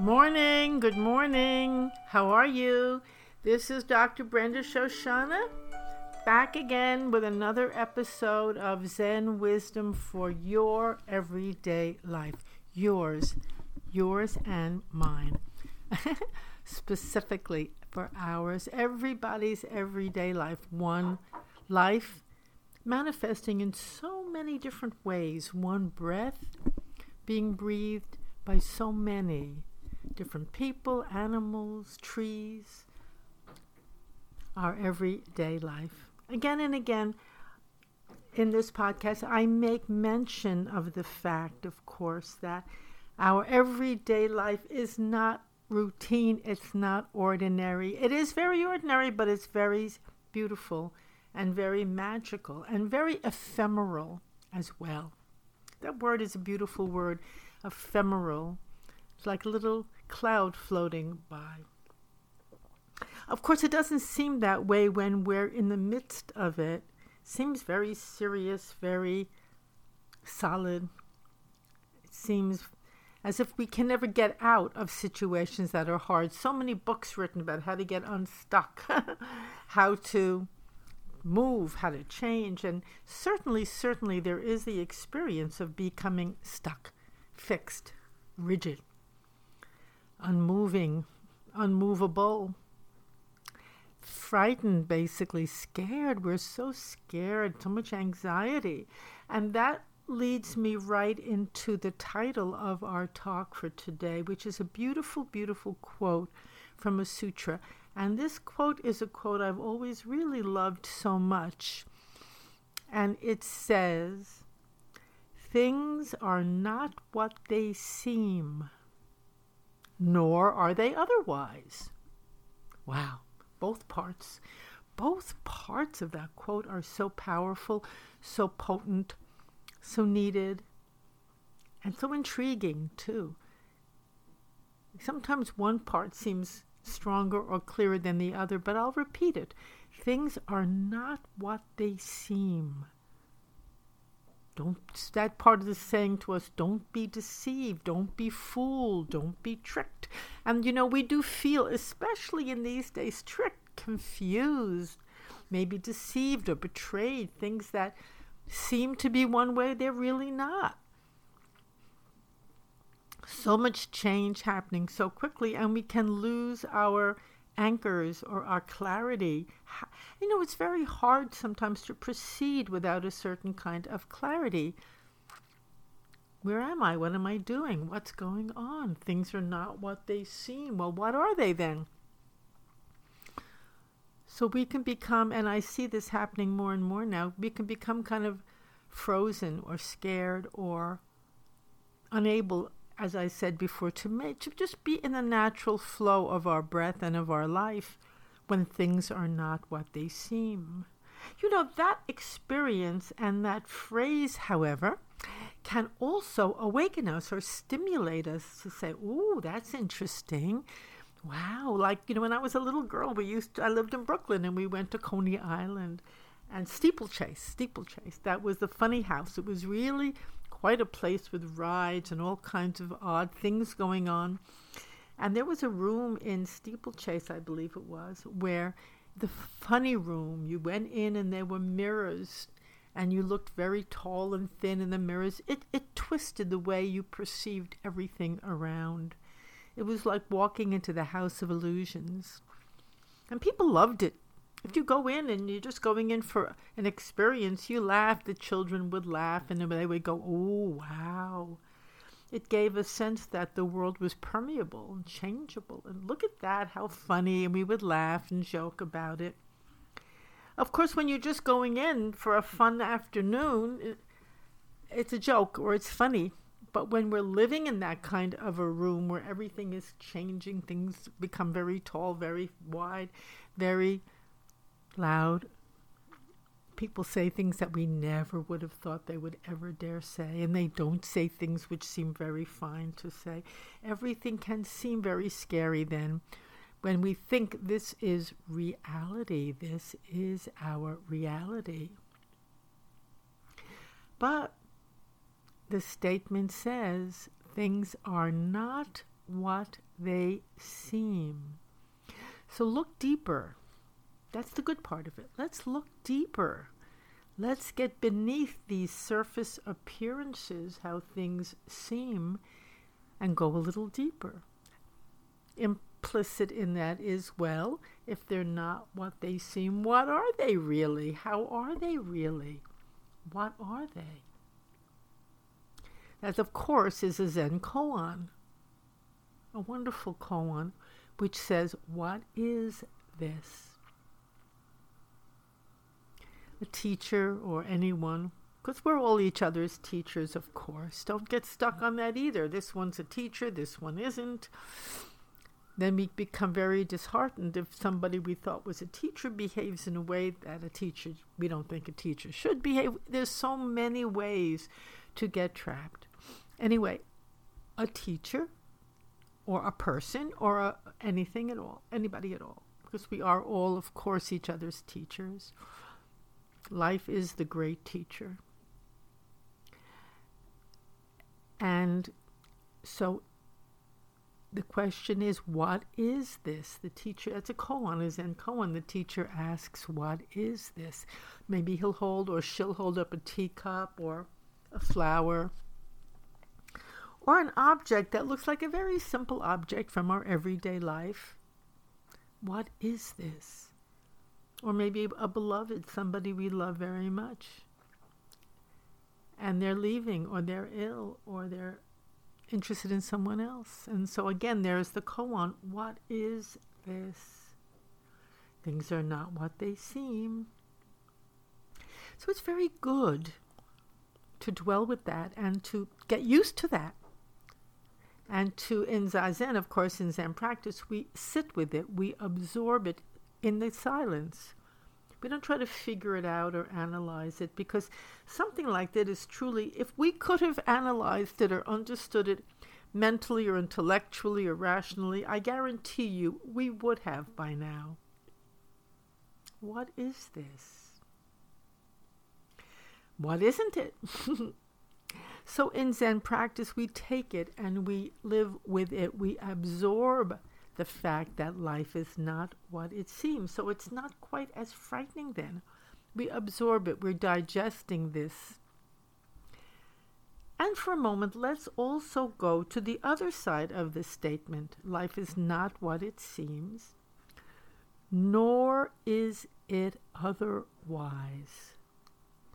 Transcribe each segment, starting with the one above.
Morning, good morning. How are you? This is Dr. Brenda Shoshanna back again with another episode of Zen Wisdom for your everyday life. Yours, yours and mine. Specifically for ours, everybody's everyday life. One life manifesting in so many different ways. One breath being breathed by so many different people, animals, trees, our everyday life. Again and again in this podcast, I make mention of the fact, of course, that our everyday life is not routine, it's not ordinary. It is very ordinary, but it's very beautiful and very magical and very ephemeral as well. That word is a beautiful word, ephemeral. It's like little cloud floating by. Of course, it doesn't seem that way when we're in the midst of it. seems very serious, very solid. It seems as if we can never get out of situations that are hard. So many books written about how to get unstuck, how to move, how to change. And certainly, certainly, there is the experience of becoming stuck, fixed, rigid, unmoving, unmovable, frightened, basically, scared. We're so scared, so much anxiety. And that leads me right into the title of our talk for today, which is a beautiful, beautiful quote from a sutra. And this quote is a quote I've always really loved so much. And it says, Things are not what they seem, nor are they otherwise. Wow, both parts. Both parts of that quote are so powerful, so potent, so needed, and so intriguing, too. Sometimes one part seems stronger or clearer than the other, but I'll repeat it. Things are not what they seem. Don't that part of the saying to us, don't be deceived, don't be fooled, don't be tricked. And you know, we do feel, especially in these days, tricked, confused, maybe deceived or betrayed, things that seem to be one way they're really not so much change happening so quickly, and we can lose our anchors or our clarity. You know, it's very hard sometimes to proceed without a certain kind of clarity. Where am I? What am I doing? What's going on? Things are not what they seem. Well, what are they then? So we can become, and I see this happening more and more now, we can become kind of frozen or scared or unable as I said before, to make, to just be in the natural flow of our breath and of our life when things are not what they seem. You know, that experience and that phrase, however, can also awaken us or stimulate us to say, Ooh, that's interesting. Wow. Like, you know, when I was a little girl, we used to, I lived in Brooklyn and we went to Coney Island and steeplechase, steeplechase. That was the funny house. It was really quite a place with rides and all kinds of odd things going on. And there was a room in Steeplechase, I believe it was, where the funny room, you went in and there were mirrors and you looked very tall and thin in the mirrors. It, it twisted the way you perceived everything around. It was like walking into the House of Illusions. And people loved it if you go in and you're just going in for an experience, you laugh, the children would laugh, and they would go, Oh, wow. It gave a sense that the world was permeable and changeable. And look at that, how funny. And we would laugh and joke about it. Of course, when you're just going in for a fun afternoon, it's a joke or it's funny. But when we're living in that kind of a room where everything is changing, things become very tall, very wide, very loud. People say things that we never would have thought they would ever dare say, and they don't say things which seem very fine to say. Everything can seem very scary then when we think this is reality, this is our reality. But the statement says things are not what they seem. So look deeper. That's the good part of it. Let's look deeper. Let's get beneath these surface appearances, how things seem, and go a little deeper. Implicit in that is well, if they're not what they seem, what are they really? How are they really? What are they? That, of course, is a Zen koan, a wonderful koan, which says, What is this? A teacher or anyone, because we're all each other's teachers, of course. Don't get stuck on that either. This one's a teacher, this one isn't. Then we become very disheartened if somebody we thought was a teacher behaves in a way that a teacher, we don't think a teacher should behave. There's so many ways to get trapped. Anyway, a teacher or a person or a, anything at all, anybody at all, because we are all, of course, each other's teachers. Life is the great teacher. And so the question is, what is this? The teacher, that's a koan, is in koan. The teacher asks, what is this? Maybe he'll hold or she'll hold up a teacup or a flower or an object that looks like a very simple object from our everyday life. What is this? Or maybe a beloved, somebody we love very much. And they're leaving, or they're ill, or they're interested in someone else. And so again, there's the koan. What is this? Things are not what they seem. So it's very good to dwell with that and to get used to that. And to, in Zazen, of course, in Zen practice, we sit with it, we absorb it in the silence. We don't try to figure it out or analyze it because something like that is truly, if we could have analyzed it or understood it mentally or intellectually or rationally, I guarantee you we would have by now. What is this? What isn't it? so in Zen practice, we take it and we live with it. We absorb the fact that life is not what it seems. So it's not quite as frightening then. We absorb it, we're digesting this. And for a moment, let's also go to the other side of this statement life is not what it seems, nor is it otherwise.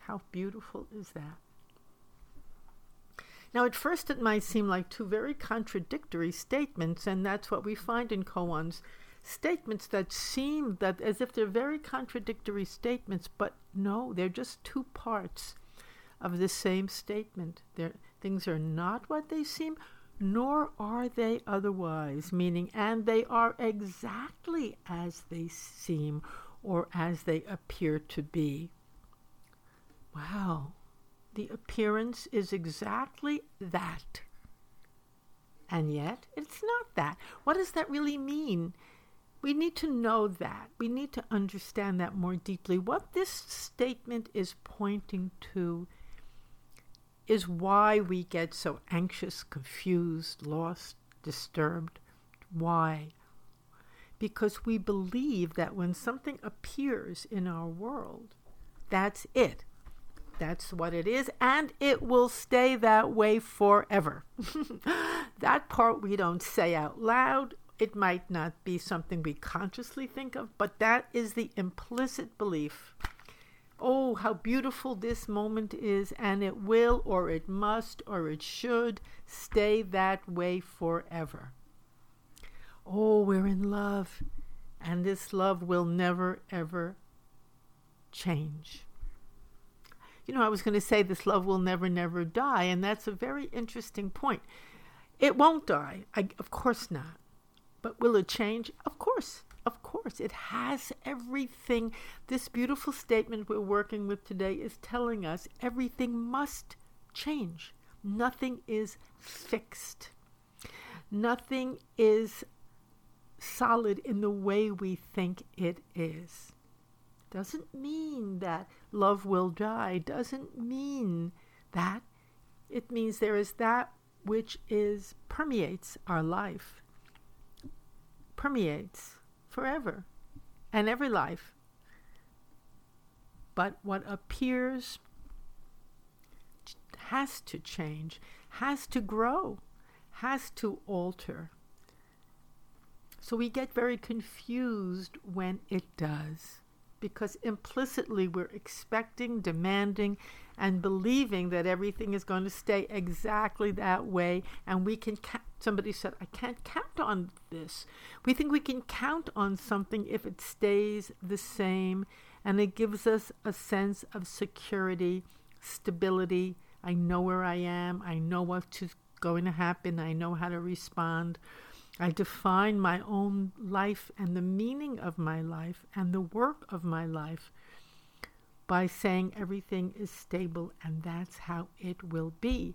How beautiful is that? Now, at first, it might seem like two very contradictory statements, and that's what we find in koans statements that seem that as if they're very contradictory statements, but no, they're just two parts of the same statement. They're, things are not what they seem, nor are they otherwise, meaning, and they are exactly as they seem or as they appear to be. Wow the appearance is exactly that. And yet, it's not that. What does that really mean? We need to know that. We need to understand that more deeply. What this statement is pointing to is why we get so anxious, confused, lost, disturbed. Why? Because we believe that when something appears in our world, that's it. That's what it is, and it will stay that way forever. that part we don't say out loud. It might not be something we consciously think of, but that is the implicit belief. Oh, how beautiful this moment is, and it will, or it must, or it should stay that way forever. Oh, we're in love, and this love will never, ever change you know, I was going to say this love will never, never die. And that's a very interesting point. It won't die. I, of course not. But will it change? Of course. Of course. It has everything. This beautiful statement we're working with today is telling us everything must change. Nothing is fixed. Nothing is solid in the way we think it is doesn't mean that love will die, doesn't mean that. It means there is that which is permeates our life, permeates forever and every life. But what appears has to change, has to grow, has to alter. So we get very confused when it does because implicitly we're expecting, demanding, and believing that everything is going to stay exactly that way. And we can, ca- somebody said, I can't count on this. We think we can count on something if it stays the same, and it gives us a sense of security, stability. I know where I am, I know what's going to happen, I know how to respond. I define my own life and the meaning of my life and the work of my life by saying everything is stable and that's how it will be.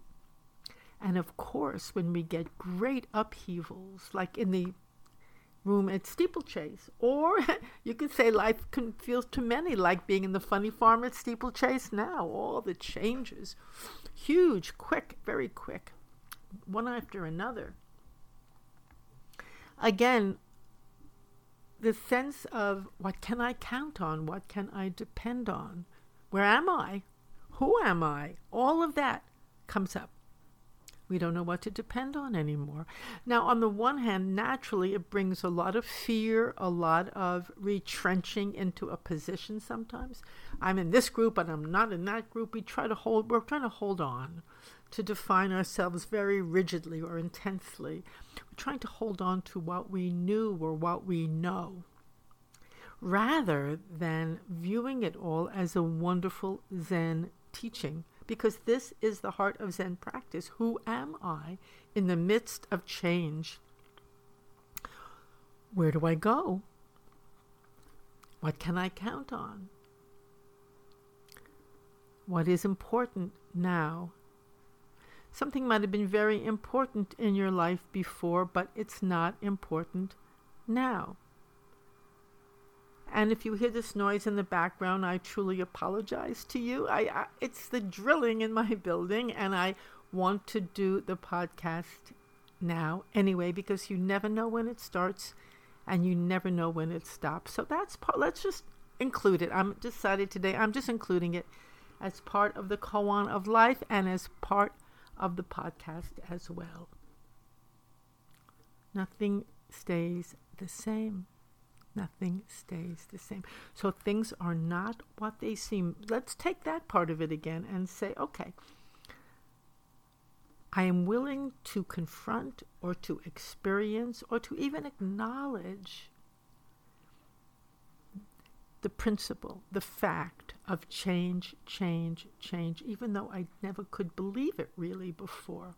And of course, when we get great upheavals, like in the room at Steeplechase, or you could say life can feel to many like being in the funny farm at Steeplechase now, all the changes, huge, quick, very quick, one after another again, the sense of what can I count on? What can I depend on? Where am I? Who am I? All of that comes up. We don't know what to depend on anymore. Now, on the one hand, naturally, it brings a lot of fear, a lot of retrenching into a position sometimes. I'm in this group, but I'm not in that group. We try to hold, we're trying to hold on to define ourselves very rigidly or intensely. We're trying to hold on to what we knew or what we know, rather than viewing it all as a wonderful Zen teaching. Because this is the heart of Zen practice. Who am I in the midst of change? Where do I go? What can I count on? What is important now Something might have been very important in your life before, but it's not important now. And if you hear this noise in the background, I truly apologize to you. I, I, it's the drilling in my building, and I want to do the podcast now anyway because you never know when it starts and you never know when it stops. So that's part. Let's just include it. I'm decided today. I'm just including it as part of the koan of life and as part of the podcast as well. Nothing stays the same. Nothing stays the same. So things are not what they seem. Let's take that part of it again and say, okay, I am willing to confront or to experience or to even acknowledge the principle, the fact of change, change, change, even though I never could believe it really before.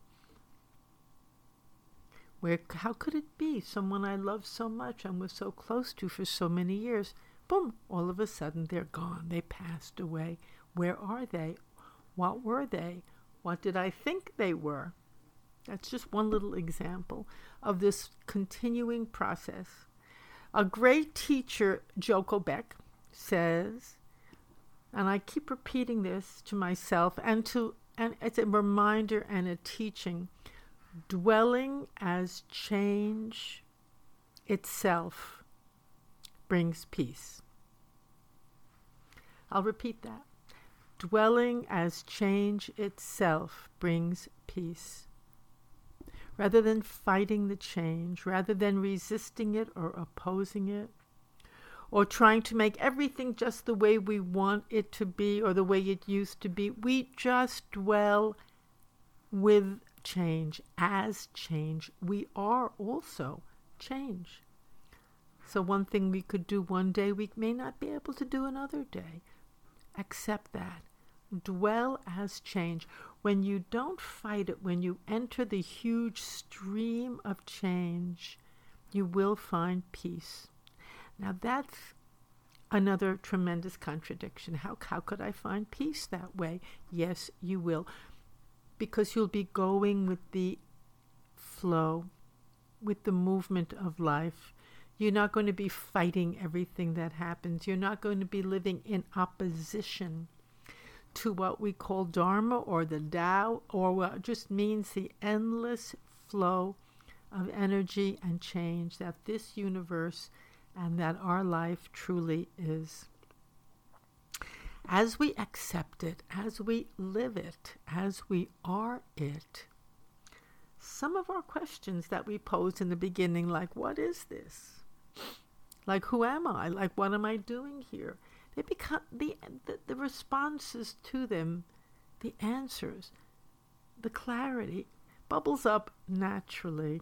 Where, how could it be? Someone I loved so much and was so close to for so many years, boom, all of a sudden they're gone. They passed away. Where are they? What were they? What did I think they were? That's just one little example of this continuing process. A great teacher, Joko Beck, says, and I keep repeating this to myself and to and it's a reminder and a teaching dwelling as change itself brings peace. I'll repeat that. Dwelling as change itself brings peace. Rather than fighting the change, rather than resisting it or opposing it, or trying to make everything just the way we want it to be or the way it used to be. We just dwell with change as change. We are also change. So, one thing we could do one day, we may not be able to do another day. Accept that. Dwell as change. When you don't fight it, when you enter the huge stream of change, you will find peace. Now that's another tremendous contradiction. How, how could I find peace that way? Yes, you will. Because you'll be going with the flow, with the movement of life. You're not going to be fighting everything that happens. You're not going to be living in opposition to what we call Dharma or the Tao, or what just means the endless flow of energy and change that this universe and that our life truly is. As we accept it, as we live it, as we are it, some of our questions that we posed in the beginning, like, what is this? Like, who am I? Like, what am I doing here? They become the, the, the responses to them, the answers, the clarity bubbles up naturally.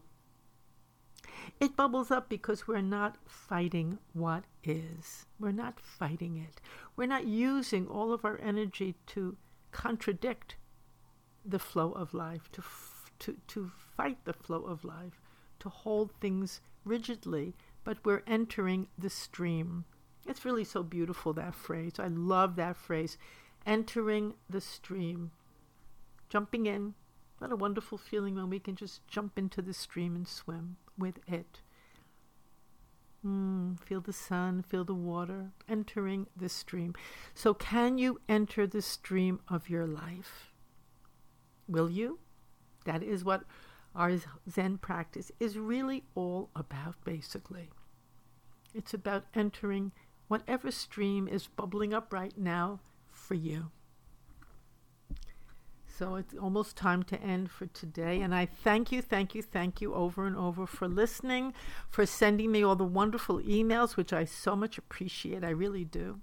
It bubbles up because we're not fighting what is. We're not fighting it. We're not using all of our energy to contradict the flow of life, to, f- to, to fight the flow of life, to hold things rigidly, but we're entering the stream. It's really so beautiful, that phrase. I love that phrase. Entering the stream. Jumping in. What a wonderful feeling when we can just jump into the stream and swim with it. Mm, feel the sun, feel the water, entering the stream. So, can you enter the stream of your life? Will you? That is what our Zen practice is really all about, basically. It's about entering whatever stream is bubbling up right now for you. So it's almost time to end for today. And I thank you, thank you, thank you over and over for listening, for sending me all the wonderful emails, which I so much appreciate. I really do.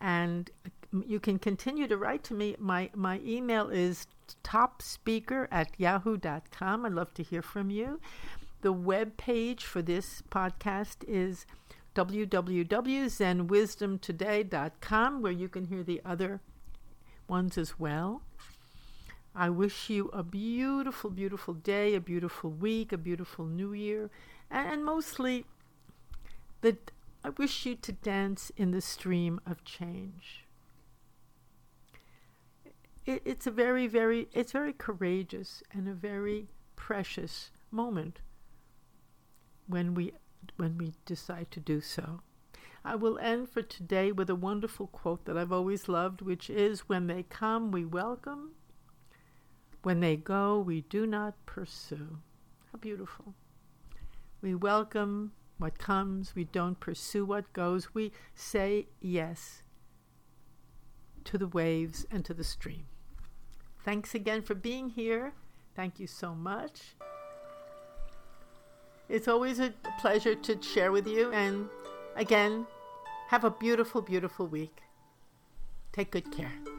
And you can continue to write to me. My, my email is topspeaker at yahoo.com. I'd love to hear from you. The web page for this podcast is www.zenwisdomtoday.com, where you can hear the other ones as well. I wish you a beautiful, beautiful day, a beautiful week, a beautiful new year, and, mostly that I wish you to dance in the stream of change. It, it's a very, very, it's very courageous and a very precious moment when we when we decide to do so. I will end for today with a wonderful quote that I've always loved, which is When they come, we welcome. When they go, we do not pursue. How beautiful. We welcome what comes, we don't pursue what goes. We say yes to the waves and to the stream. Thanks again for being here. Thank you so much. It's always a pleasure to share with you. And again, have a beautiful, beautiful week. Take good care.